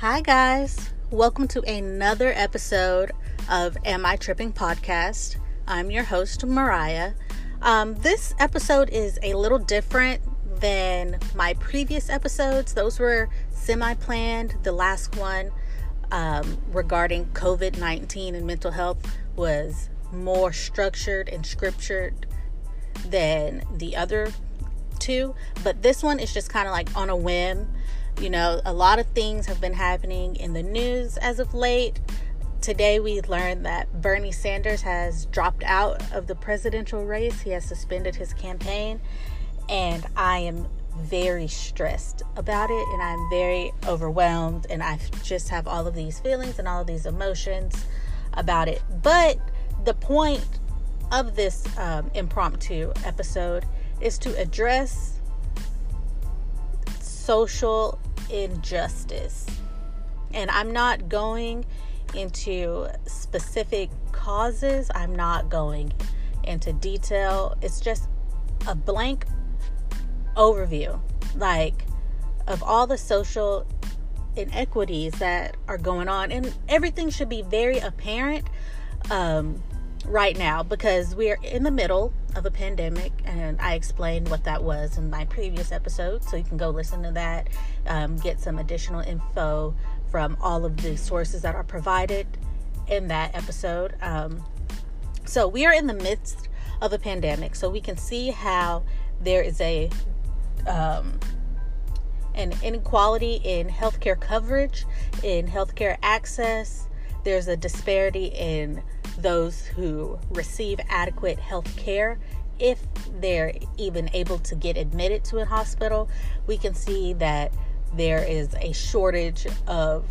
Hi, guys. Welcome to another episode of Am I Tripping podcast. I'm your host, Mariah. Um, this episode is a little different than my previous episodes. Those were semi planned. The last one um, regarding COVID 19 and mental health was more structured and scriptured than the other two. But this one is just kind of like on a whim. You know, a lot of things have been happening in the news as of late. Today, we learned that Bernie Sanders has dropped out of the presidential race. He has suspended his campaign. And I am very stressed about it and I'm very overwhelmed. And I just have all of these feelings and all of these emotions about it. But the point of this um, impromptu episode is to address social injustice. And I'm not going into specific causes, I'm not going into detail. It's just a blank overview, like of all the social inequities that are going on. And everything should be very apparent um, right now because we are in the middle of a pandemic, and I explained what that was in my previous episode. So you can go listen to that, um, get some additional info from all of the sources that are provided in that episode. Um, so we are in the midst of a pandemic, so we can see how there is a um, an inequality in healthcare coverage, in healthcare access. There's a disparity in those who receive adequate health care if they're even able to get admitted to a hospital. We can see that there is a shortage of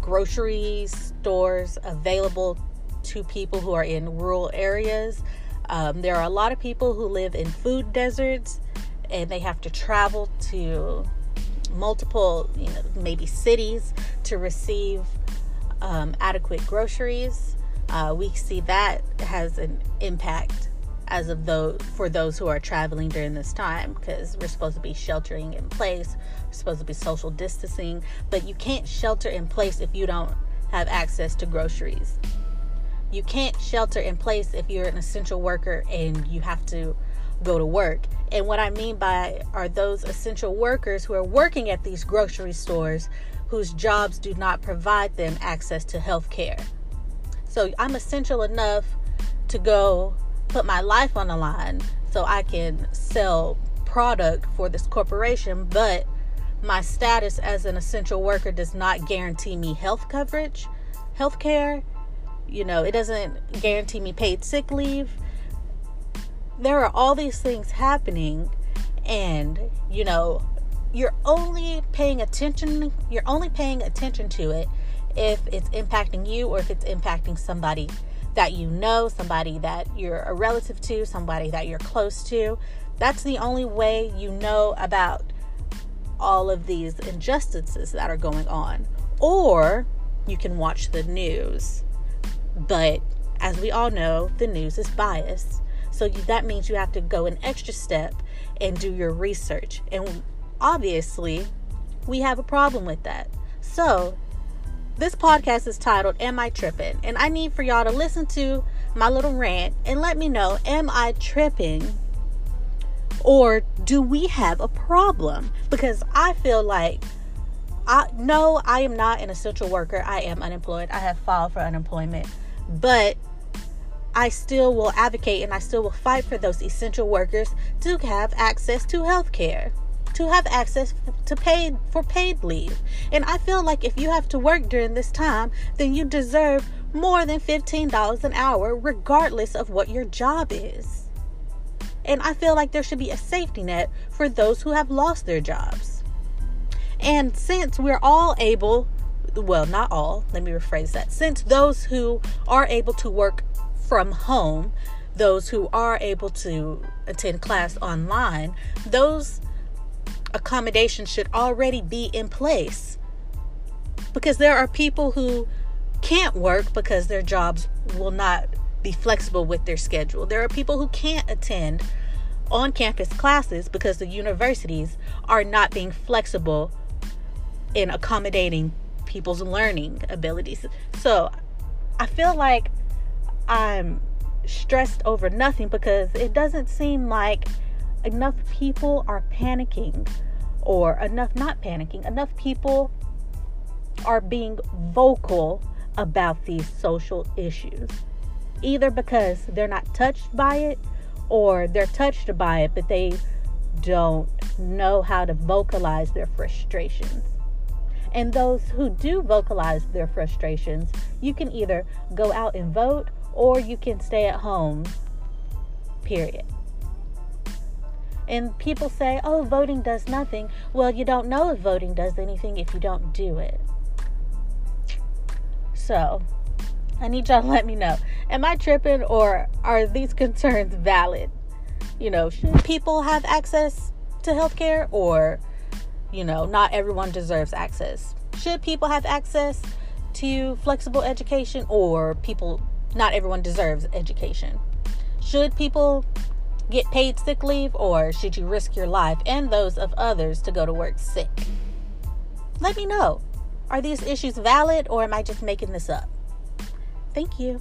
grocery stores available to people who are in rural areas. Um, there are a lot of people who live in food deserts and they have to travel to multiple, you know, maybe cities to receive um, adequate groceries uh, we see that has an impact as of those for those who are traveling during this time because we're supposed to be sheltering in place we're supposed to be social distancing but you can't shelter in place if you don't have access to groceries. You can't shelter in place if you're an essential worker and you have to go to work. And what i mean by are those essential workers who are working at these grocery stores whose jobs do not provide them access to health care so I'm essential enough to go put my life on the line so I can sell product for this corporation, but my status as an essential worker does not guarantee me health coverage, health care. You know, it doesn't guarantee me paid sick leave. There are all these things happening, and you know, you're only paying attention, you're only paying attention to it if it's impacting you or if it's impacting somebody that you know, somebody that you're a relative to, somebody that you're close to. That's the only way you know about all of these injustices that are going on. Or you can watch the news. But as we all know, the news is biased. So that means you have to go an extra step and do your research. And obviously, we have a problem with that. So this podcast is titled Am I Tripping? And I need for y'all to listen to my little rant and let me know Am I tripping? Or do we have a problem? Because I feel like I no, I am not an essential worker. I am unemployed. I have filed for unemployment. But I still will advocate and I still will fight for those essential workers to have access to health care to have access to paid for paid leave. And I feel like if you have to work during this time, then you deserve more than $15 an hour regardless of what your job is. And I feel like there should be a safety net for those who have lost their jobs. And since we're all able, well, not all, let me rephrase that. Since those who are able to work from home, those who are able to attend class online, those accommodation should already be in place. Because there are people who can't work because their jobs will not be flexible with their schedule. There are people who can't attend on campus classes because the universities are not being flexible in accommodating people's learning abilities. So I feel like I'm stressed over nothing because it doesn't seem like enough people are panicking or enough not panicking enough people are being vocal about these social issues either because they're not touched by it or they're touched by it but they don't know how to vocalize their frustrations. And those who do vocalize their frustrations you can either go out and vote or you can stay at home period and people say, oh, voting does nothing. Well, you don't know if voting does anything if you don't do it. So, I need y'all to let me know. Am I tripping or are these concerns valid? You know, should people have access to healthcare or, you know, not everyone deserves access? Should people have access to flexible education or people, not everyone deserves education? Should people get paid sick leave or should you risk your life and those of others to go to work sick? Let me know. Are these issues valid or am I just making this up? Thank you.